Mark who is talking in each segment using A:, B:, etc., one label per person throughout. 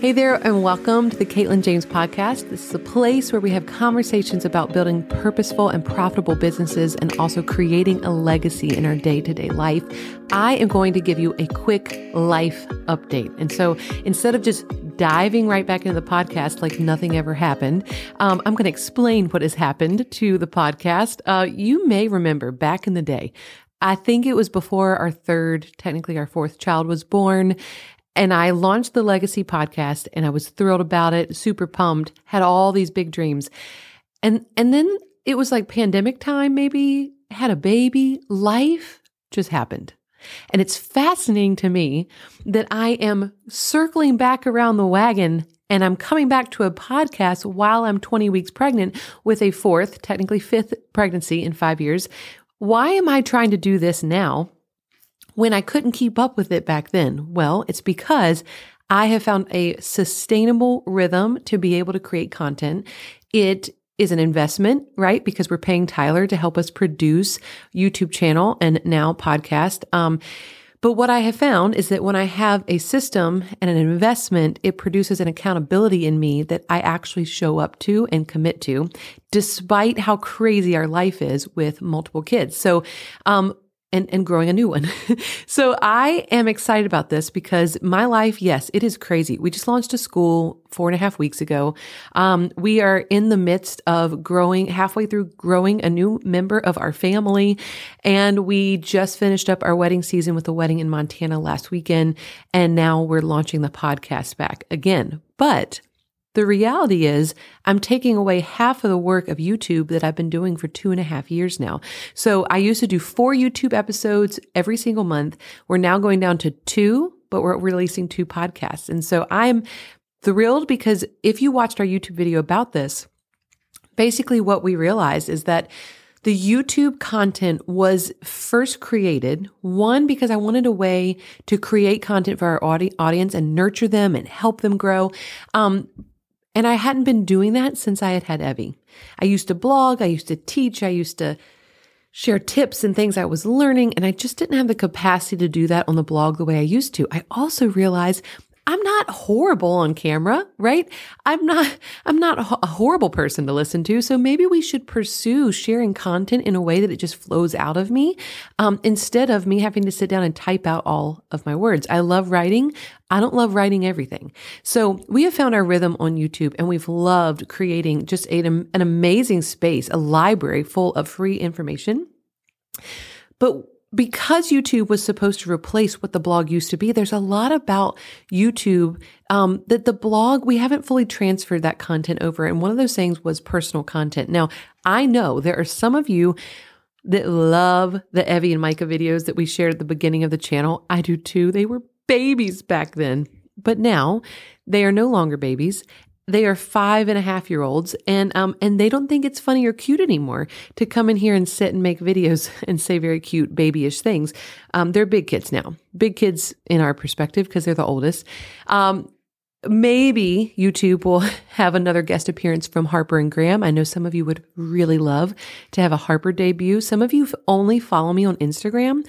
A: Hey there, and welcome to the Katelyn James Podcast. This is a place where we have conversations about building purposeful and profitable businesses and also creating a legacy in our day to day life. I am going to give you a quick life update. And so instead of just diving right back into the podcast like nothing ever happened, um, I'm going to explain what has happened to the podcast. Uh, you may remember back in the day, I think it was before our third, technically our fourth child was born. And I launched the Legacy podcast and I was thrilled about it, super pumped, had all these big dreams. And and then it was like pandemic time maybe, had a baby, life just happened. And it's fascinating to me that I am circling back around the wagon and I'm coming back to a podcast while I'm 20 weeks pregnant with a fourth, technically fifth pregnancy in 5 years. Why am I trying to do this now? When I couldn't keep up with it back then? Well, it's because I have found a sustainable rhythm to be able to create content. It is an investment, right? Because we're paying Tyler to help us produce YouTube channel and now podcast. Um, but what I have found is that when I have a system and an investment, it produces an accountability in me that I actually show up to and commit to, despite how crazy our life is with multiple kids. So, um, and, and growing a new one. so I am excited about this because my life, yes, it is crazy. We just launched a school four and a half weeks ago. Um, we are in the midst of growing, halfway through growing a new member of our family. And we just finished up our wedding season with a wedding in Montana last weekend. And now we're launching the podcast back again. But the reality is, I'm taking away half of the work of YouTube that I've been doing for two and a half years now. So I used to do four YouTube episodes every single month. We're now going down to two, but we're releasing two podcasts. And so I'm thrilled because if you watched our YouTube video about this, basically what we realized is that the YouTube content was first created, one, because I wanted a way to create content for our audi- audience and nurture them and help them grow. Um, and I hadn't been doing that since I had had Evie. I used to blog, I used to teach, I used to share tips and things I was learning, and I just didn't have the capacity to do that on the blog the way I used to. I also realized I'm not horrible on camera, right? I'm not, I'm not a horrible person to listen to. So maybe we should pursue sharing content in a way that it just flows out of me, um, instead of me having to sit down and type out all of my words. I love writing. I don't love writing everything. So we have found our rhythm on YouTube and we've loved creating just a, an amazing space, a library full of free information. But because YouTube was supposed to replace what the blog used to be, there's a lot about YouTube um, that the blog, we haven't fully transferred that content over. And one of those things was personal content. Now, I know there are some of you that love the Evie and Micah videos that we shared at the beginning of the channel. I do too. They were babies back then. But now they are no longer babies they are five and a half year olds and um and they don't think it's funny or cute anymore to come in here and sit and make videos and say very cute babyish things. Um they're big kids now. Big kids in our perspective because they're the oldest. Um maybe youtube will have another guest appearance from harper and graham. I know some of you would really love to have a harper debut. Some of you only follow me on instagram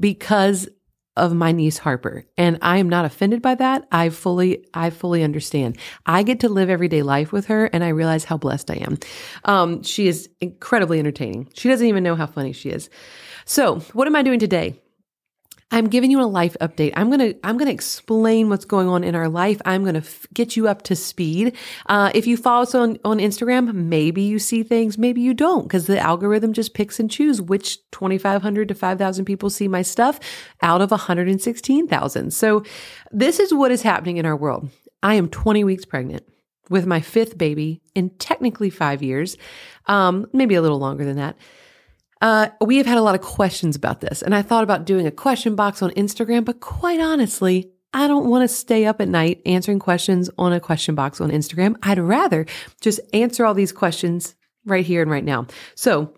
A: because of my niece Harper. And I am not offended by that. I fully, I fully understand. I get to live everyday life with her and I realize how blessed I am. Um, she is incredibly entertaining. She doesn't even know how funny she is. So what am I doing today? I'm giving you a life update. I'm going to, I'm going to explain what's going on in our life. I'm going to f- get you up to speed. Uh, if you follow us on, on Instagram, maybe you see things, maybe you don't, because the algorithm just picks and chooses which 2,500 to 5,000 people see my stuff out of 116,000. So this is what is happening in our world. I am 20 weeks pregnant with my fifth baby in technically five years, um, maybe a little longer than that. Uh, we have had a lot of questions about this, and I thought about doing a question box on Instagram, but quite honestly, I don't want to stay up at night answering questions on a question box on Instagram. I'd rather just answer all these questions right here and right now. So,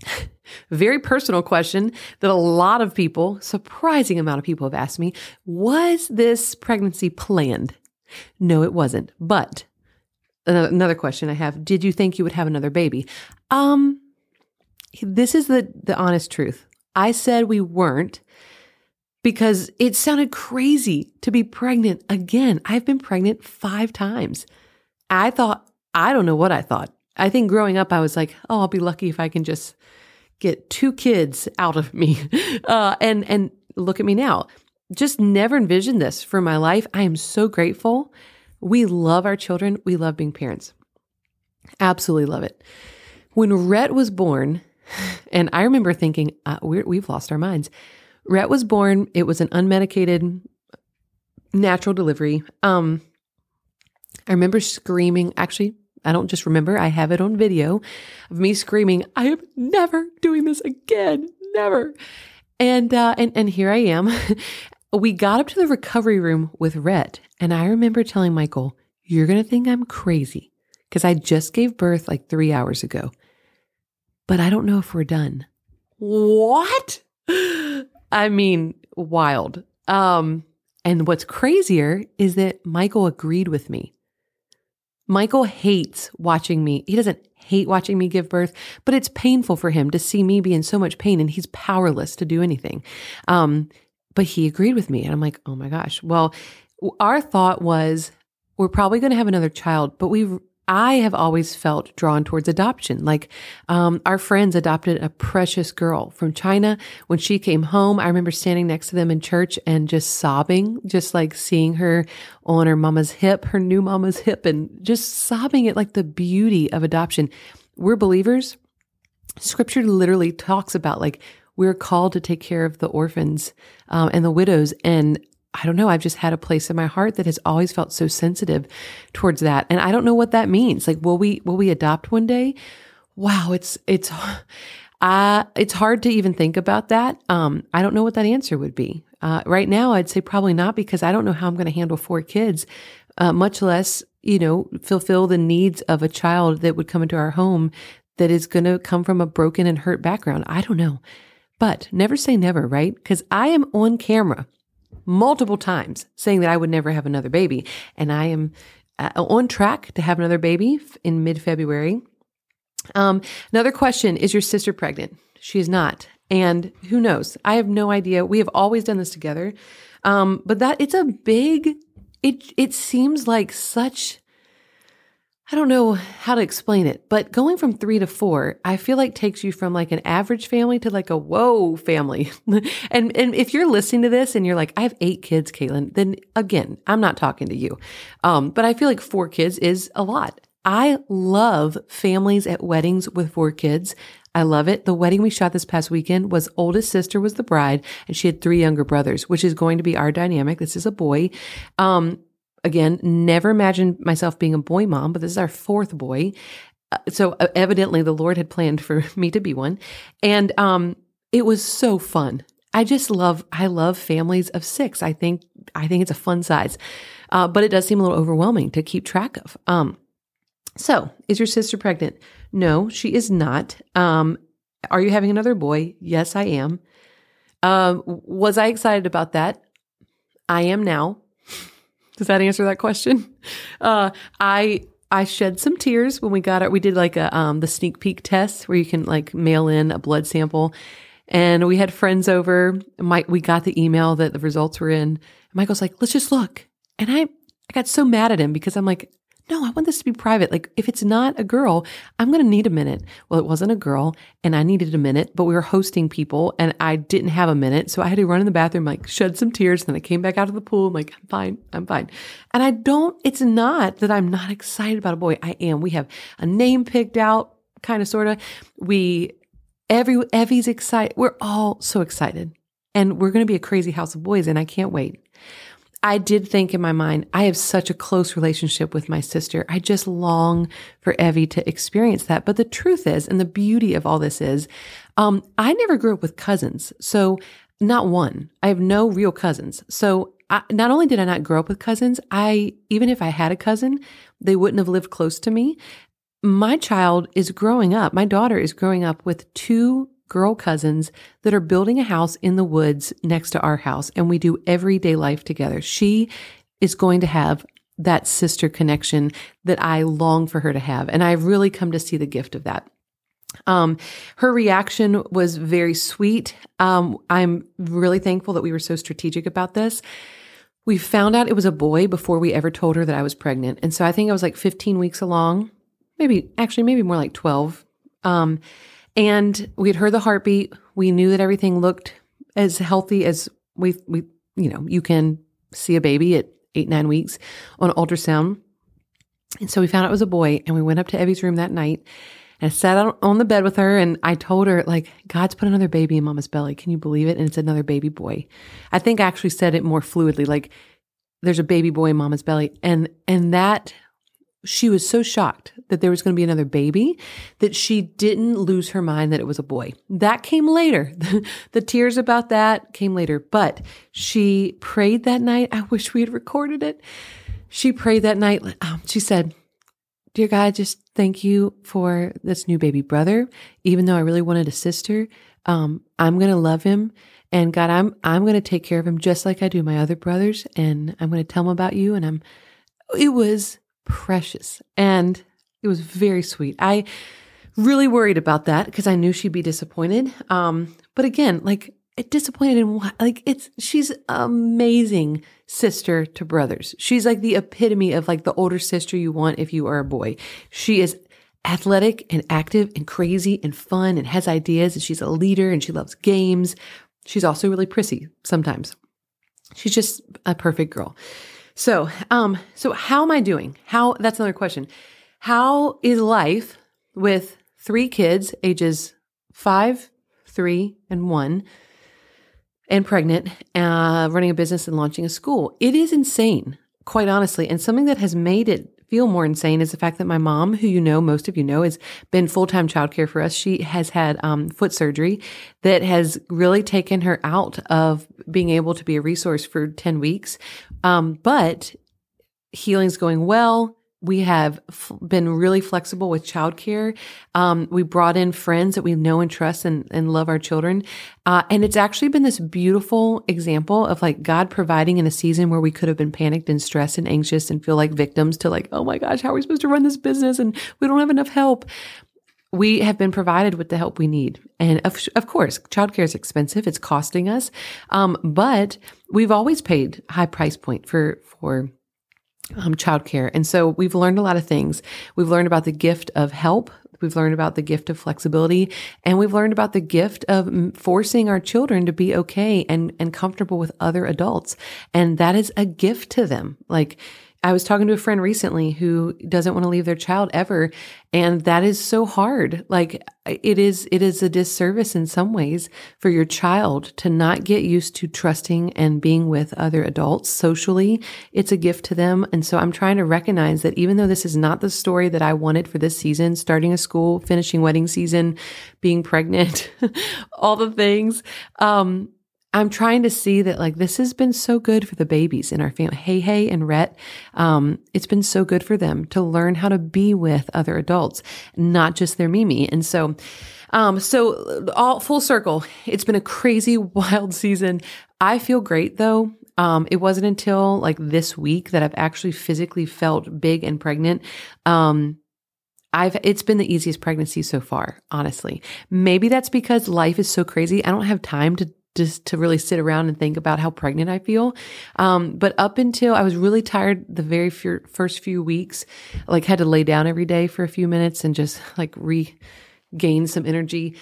A: very personal question that a lot of people, surprising amount of people have asked me, was this pregnancy planned? No, it wasn't. But another question I have, did you think you would have another baby? Um, this is the, the honest truth. I said we weren't because it sounded crazy to be pregnant again. I've been pregnant five times. I thought, I don't know what I thought. I think growing up, I was like, oh, I'll be lucky if I can just get two kids out of me. Uh, and, and look at me now. Just never envisioned this for my life. I am so grateful. We love our children. We love being parents. Absolutely love it. When Rhett was born, and I remember thinking, uh, we have lost our minds. Rhett was born. It was an unmedicated natural delivery. Um, I remember screaming. Actually, I don't just remember, I have it on video of me screaming, I am never doing this again. Never. And uh, and and here I am. we got up to the recovery room with Rhett, and I remember telling Michael, "You're gonna think I'm crazy because I just gave birth like three hours ago, but I don't know if we're done." What? I mean, wild. Um, and what's crazier is that Michael agreed with me. Michael hates watching me. He doesn't hate watching me give birth, but it's painful for him to see me be in so much pain and he's powerless to do anything. Um, but he agreed with me. And I'm like, oh my gosh. Well, our thought was we're probably going to have another child, but we I have always felt drawn towards adoption. Like um, our friends adopted a precious girl from China. When she came home, I remember standing next to them in church and just sobbing, just like seeing her on her mama's hip, her new mama's hip, and just sobbing at like the beauty of adoption. We're believers. Scripture literally talks about like we're called to take care of the orphans um, and the widows. And I don't know. I've just had a place in my heart that has always felt so sensitive towards that. And I don't know what that means. Like, will we, will we adopt one day? Wow. It's, it's, uh, it's hard to even think about that. Um, I don't know what that answer would be. Uh, right now, I'd say probably not because I don't know how I'm going to handle four kids, uh, much less, you know, fulfill the needs of a child that would come into our home that is going to come from a broken and hurt background. I don't know. But never say never, right? Because I am on camera multiple times saying that I would never have another baby. And I am uh, on track to have another baby in mid February. Um, another question Is your sister pregnant? She is not. And who knows? I have no idea. We have always done this together. Um, but that it's a big, it, it seems like such I don't know how to explain it, but going from three to four, I feel like takes you from like an average family to like a whoa family. and and if you're listening to this and you're like, I have eight kids, Katelyn, then again, I'm not talking to you. Um, but I feel like four kids is a lot. I love families at weddings with four kids. I love it. The wedding we shot this past weekend was oldest sister was the bride and she had three younger brothers, which is going to be our dynamic. This is a boy. Um, again, never imagined myself being a boy mom, but this is our fourth boy. Uh, so uh, evidently the Lord had planned for me to be one. And um, it was so fun. I just love, I love families of six. I think, I think it's a fun size. Uh, but it does seem a little overwhelming to keep track of. Um, so is your sister pregnant? No, she is not. Um, are you having another boy? Yes, I am. Um, was I excited about that? I am now. Does that answer that question? Uh, I I shed some tears when we got it. We did like a um, the sneak peek test where you can like mail in a blood sample, and we had friends over. Mike, we got the email that the results were in. Michael's like, "Let's just look," and I I got so mad at him because I'm like, no, I want this to be private. Like, if it's not a girl, I'm going to need a minute. Well, it wasn't a girl and I needed a minute, but we were hosting people and I didn't have a minute. So I had to run in the bathroom, like shed some tears. And then I came back out of the pool. I'm like, I'm fine. I'm fine. And I don't, it's not that I'm not excited about a boy. I am. We have a name picked out, kind of, sort of. We, every, Evie's excited. We're all so excited. And we're going to be a crazy house of boys and I can't wait. I did think in my mind, I have such a close relationship with my sister. I just long for Evie to experience that. But the truth is, and the beauty of all this is, um, I never grew up with cousins. So not one. I have no real cousins. So I, not only did I not grow up with cousins, I, even if I had a cousin, they wouldn't have lived close to me. My child is growing up. My daughter is growing up with two girl cousins that are building a house in the woods next to our house, and we do everyday life together. She is going to have that sister connection that I long for her to have. And I've really come to see the gift of that. Um, her reaction was very sweet. Um, I'm really thankful that we were so strategic about this. We found out it was a boy before we ever told her that I was pregnant. And so I think I was like 15 weeks along, maybe, actually, maybe more like 12. Um, and we had heard the heartbeat. We knew that everything looked as healthy as we, we, you know, you can see a baby at eight, nine weeks on ultrasound. And so we found out it was a boy and we went up to Evie's room that night and I sat on the bed with her and I told her, like, God's put another baby in mama's belly. Can you believe it? And it's another baby boy. I think I actually said it more fluidly, like, there's a baby boy in mama's belly. And, and that she was so shocked that there was going to be another baby that she didn't lose her mind that it was a boy. That came later. the tears about that came later, but she prayed that night. I wish we had recorded it. She prayed that night. Um, she said, Dear God, just thank you for this new baby brother. Even though I really wanted a sister, um, I'm going to love him. And God, I'm, I'm going to take care of him just like I do my other brothers. And I'm going to tell him about you. And I'm, it was precious and it was very sweet. I really worried about that because I knew she'd be disappointed. Um, but again, like it disappointed in what? Like it's she's amazing sister to brothers. She's like the epitome of like the older sister you want if you are a boy. She is athletic and active and crazy and fun and has ideas and she's a leader and she loves games. She's also really prissy sometimes. She's just a perfect girl. So, um, so how am I doing? How that's another question. How is life with three kids, ages five, three, and one? and pregnant, uh, running a business and launching a school. It is insane, quite honestly. And something that has made it feel more insane is the fact that my mom, who you know, most of you know, has been full time childcare for us. She has had um, foot surgery that has really taken her out of being able to be a resource for 10 weeks. Um, but healing's going well we have f- been really flexible with childcare. Um, we brought in friends that we know and trust and, and love our children. Uh, and it's actually been this beautiful example of like God providing in a season where we could have been panicked and stressed and anxious and feel like victims to like, oh my gosh, how are we supposed to run this business? And we don't have enough help. We have been provided with the help we need. And of, of course, childcare is expensive. It's costing us. Um, but we've always paid high price point for, for um, childcare. And so we've learned a lot of things. We've learned about the gift of help. We've learned about the gift of flexibility and we've learned about the gift of forcing our children to be okay and, and comfortable with other adults. And that is a gift to them. Like, I was talking to a friend recently who doesn't want to leave their child ever. And that is so hard. Like it is, it is a disservice in some ways for your child to not get used to trusting and being with other adults socially. It's a gift to them. And so I'm trying to recognize that even though this is not the story that I wanted for this season, starting a school, finishing wedding season, being pregnant, all the things, um, I'm trying to see that like this has been so good for the babies in our family. Hey, hey, and Rhett, um, it's been so good for them to learn how to be with other adults, not just their Mimi. And so, um, so all full circle, it's been a crazy, wild season. I feel great though. Um, it wasn't until like this week that I've actually physically felt big and pregnant. Um, I've it's been the easiest pregnancy so far, honestly. Maybe that's because life is so crazy. I don't have time to just to really sit around and think about how pregnant I feel. Um, but up until I was really tired the very first few weeks, like had to lay down every day for a few minutes and just like regain some energy.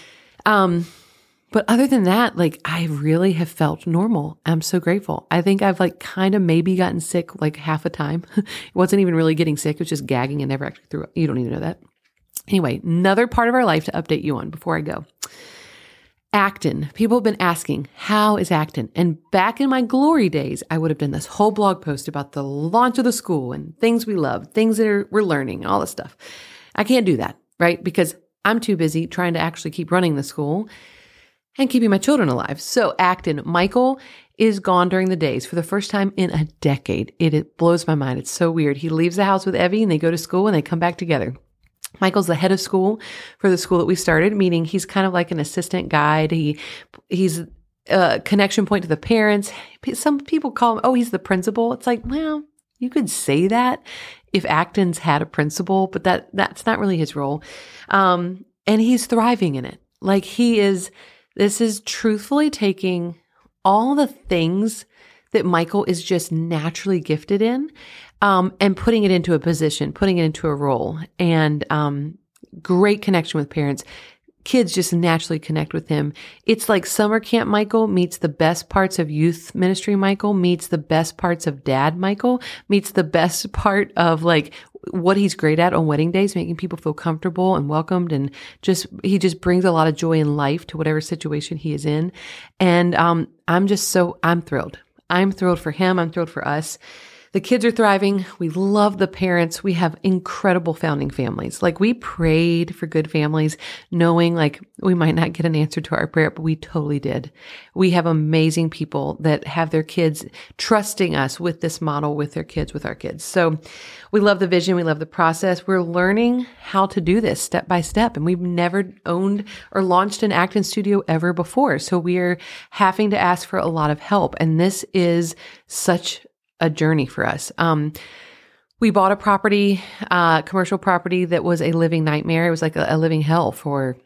A: Um, but other than that, like I really have felt normal. I'm so grateful. I think I've like kind of maybe gotten sick like half a time. it wasn't even really getting sick. It was just gagging and never actually threw up. You don't even know that. Anyway, another part of our life to update you on before I go. Acton. People have been asking, how is Acton? And back in my glory days, I would have done this whole blog post about the launch of the school and things we love, things that are, we're learning, all this stuff. I can't do that, right? Because I'm too busy trying to actually keep running the school and keeping my children alive. So Acton, Michael is gone during the days for the first time in a decade. It, it blows my mind. It's so weird. He leaves the house with Evie and they go to school and they come back together. Michael's the head of school for the school that we started, meaning he's kind of like an assistant guide. He he's a connection point to the parents. Some people call him, oh, he's the principal. It's like, well, you could say that if Acton's had a principal, but that that's not really his role. Um, and he's thriving in it. Like he is, this is truthfully taking all the things that Michael is just naturally gifted in um, and putting it into a position, putting it into a role, and um, great connection with parents. Kids just naturally connect with him. It's like summer camp Michael meets the best parts of youth ministry Michael, meets the best parts of dad Michael, meets the best part of like what he's great at on wedding days, making people feel comfortable and welcomed. And just, he just brings a lot of joy in life to whatever situation he is in. And, um, I'm just so, I'm thrilled. I'm thrilled for him. I'm thrilled for us. The kids are thriving. We love the parents. We have incredible founding families. Like we prayed for good families, knowing like we might not get an answer to our prayer, but we totally did. We have amazing people that have their kids trusting us with this model with their kids, with our kids. So we love the vision. We love the process. We're learning how to do this step by step. And we've never owned or launched an Acton studio ever before. So we are having to ask for a lot of help. And this is such a journey for us. Um, we bought a property, uh, commercial property that was a living nightmare. It was like a, a living hell for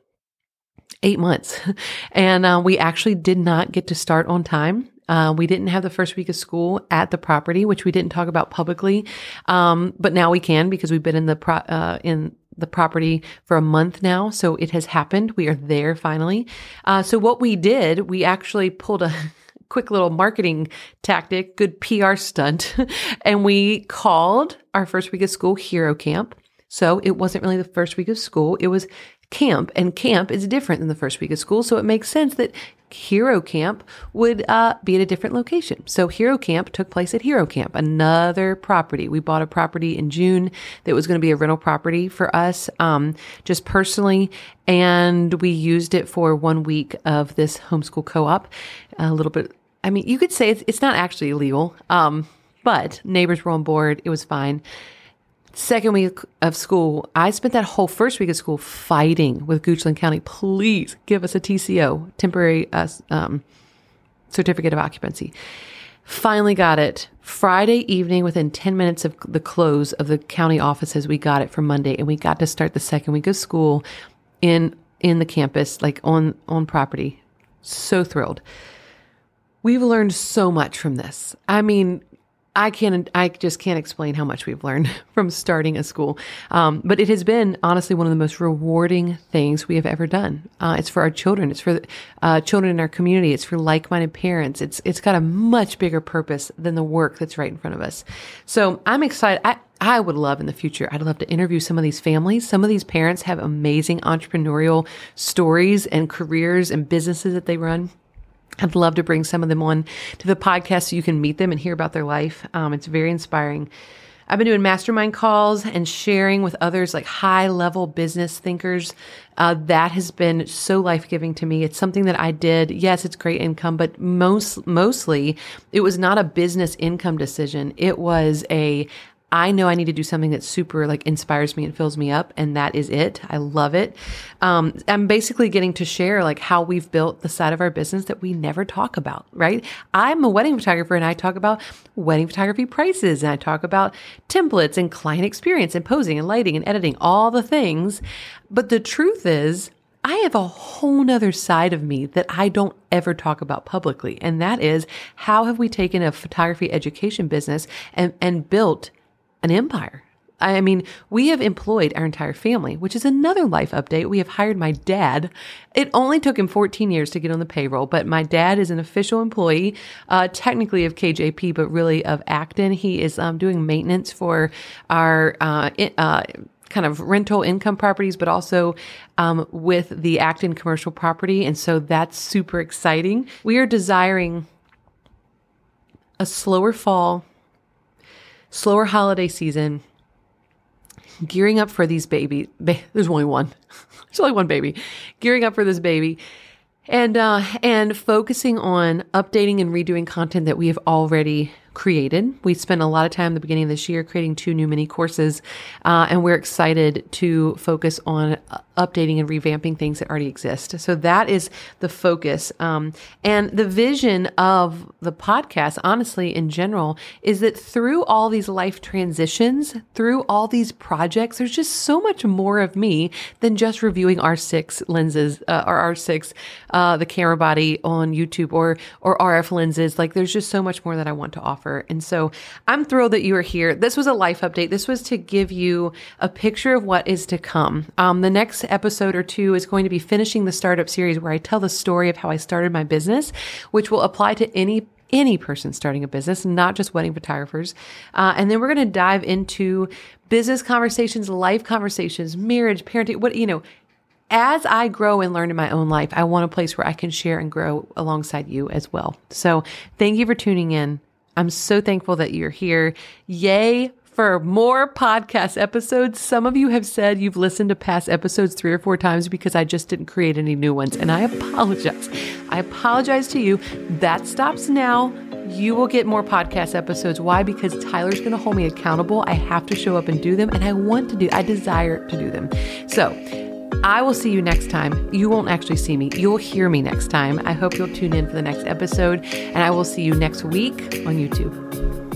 A: eight months. and uh, we actually did not get to start on time. Uh, we didn't have the first week of school at the property, which we didn't talk about publicly, um, but now we can because we've been in the pro- uh, in the property for a month now. So it has happened. We are there finally. Uh, so what we did, we actually pulled a quick little marketing tactic, good PR stunt. and we called our first week of school Hero Camp. So it wasn't really the first week of school. It was camp and camp is different than the first week of school. So it makes sense that Hero Camp would uh, be at a different location. So Hero Camp took place at Hero Camp, another property. We bought a property in June that was going to be a rental property for us, um, just personally. And we used it for one week of this homeschool co-op, a little bit I mean, you could say it's, it's not actually illegal, um, but neighbors were on board. It was fine. Second week of school, I spent that whole first week of school fighting with Goochland County. Please give us a TCO, temporary uh, um, certificate of occupancy. Finally got it. Friday evening, within 10 minutes of the close of the county offices, we got it for Monday and we got to start the second week of school in, in the campus, like on, on property. So thrilled. We've learned so much from this. I mean, I can't, I just can't explain how much we've learned from starting a school. Um, but it has been honestly one of the most rewarding things we have ever done. Uh, it's for our children. It's for uh, children in our community. It's for like-minded parents. It's, it's got a much bigger purpose than the work that's right in front of us. So I'm excited. I, I would love in the future, I'd love to interview some of these families. Some of these parents have amazing entrepreneurial stories and careers and businesses that they run. I'd love to bring some of them on to the podcast so you can meet them and hear about their life. Um, it's very inspiring. I've been doing mastermind calls and sharing with others, like high level business thinkers. Uh, that has been so life giving to me. It's something that I did. Yes, it's great income, but most mostly it was not a business income decision. It was a I know I need to do something that super like inspires me and fills me up, and that is it. I love it. Um, I'm basically getting to share like how we've built the side of our business that we never talk about, right? I'm a wedding photographer and I talk about wedding photography prices and I talk about templates and client experience and posing and lighting and editing, all the things. But the truth is, I have a whole nother side of me that I don't ever talk about publicly. And that is how have we taken a photography education business and, and built an empire. I mean, we have employed our entire family, which is another life update. We have hired my dad. It only took him 14 years to get on the payroll, but my dad is an official employee, uh, technically of KJP, but really of Acton. He is um, doing maintenance for our uh, uh, kind of rental income properties, but also um, with the Acton commercial property. And so that's super exciting. We are desiring a slower fall slower holiday season, gearing up for these babies. Ba- there's only one. There's only one baby. Gearing up for this baby. And uh, and focusing on updating and redoing content that we have already created. We spent a lot of time at the beginning of this year creating two new mini courses, uh, and we're excited to focus on uh, updating and revamping things that already exist. So that is the focus. Um, and the vision of the podcast, honestly, in general, is that through all these life transitions, through all these projects, there's just so much more of me than just reviewing R6 lenses uh, or R6, uh, the camera body on YouTube or or RF lenses. Like there's just so much more that I want to offer. And so I'm thrilled that you are here. This was a life update. This was to give you a picture of what is to come. Um, the next episode or two is going to be finishing the startup series where I tell the story of how I started my business, which will apply to any any person starting a business, not just wedding photographers. Uh, and then we're going to dive into business conversations, life conversations, marriage, parenting, what, you know, as I grow and learn in my own life, I want a place where I can share and grow alongside you as well. So thank you for tuning in. I'm so thankful that you're here. Yay for more podcast episodes. Some of you have said you've listened to past episodes three or four times because I just didn't create any new ones. And I apologize. I apologize to you. That stops now. You will get more podcast episodes. Why? Because Tyler's going to hold me accountable. I have to show up and do them. And I want to do, I desire to do them. So, I will see you next time. You won't actually see me. You'll hear me next time. I hope you'll tune in for the next episode, and I will see you next week on YouTube.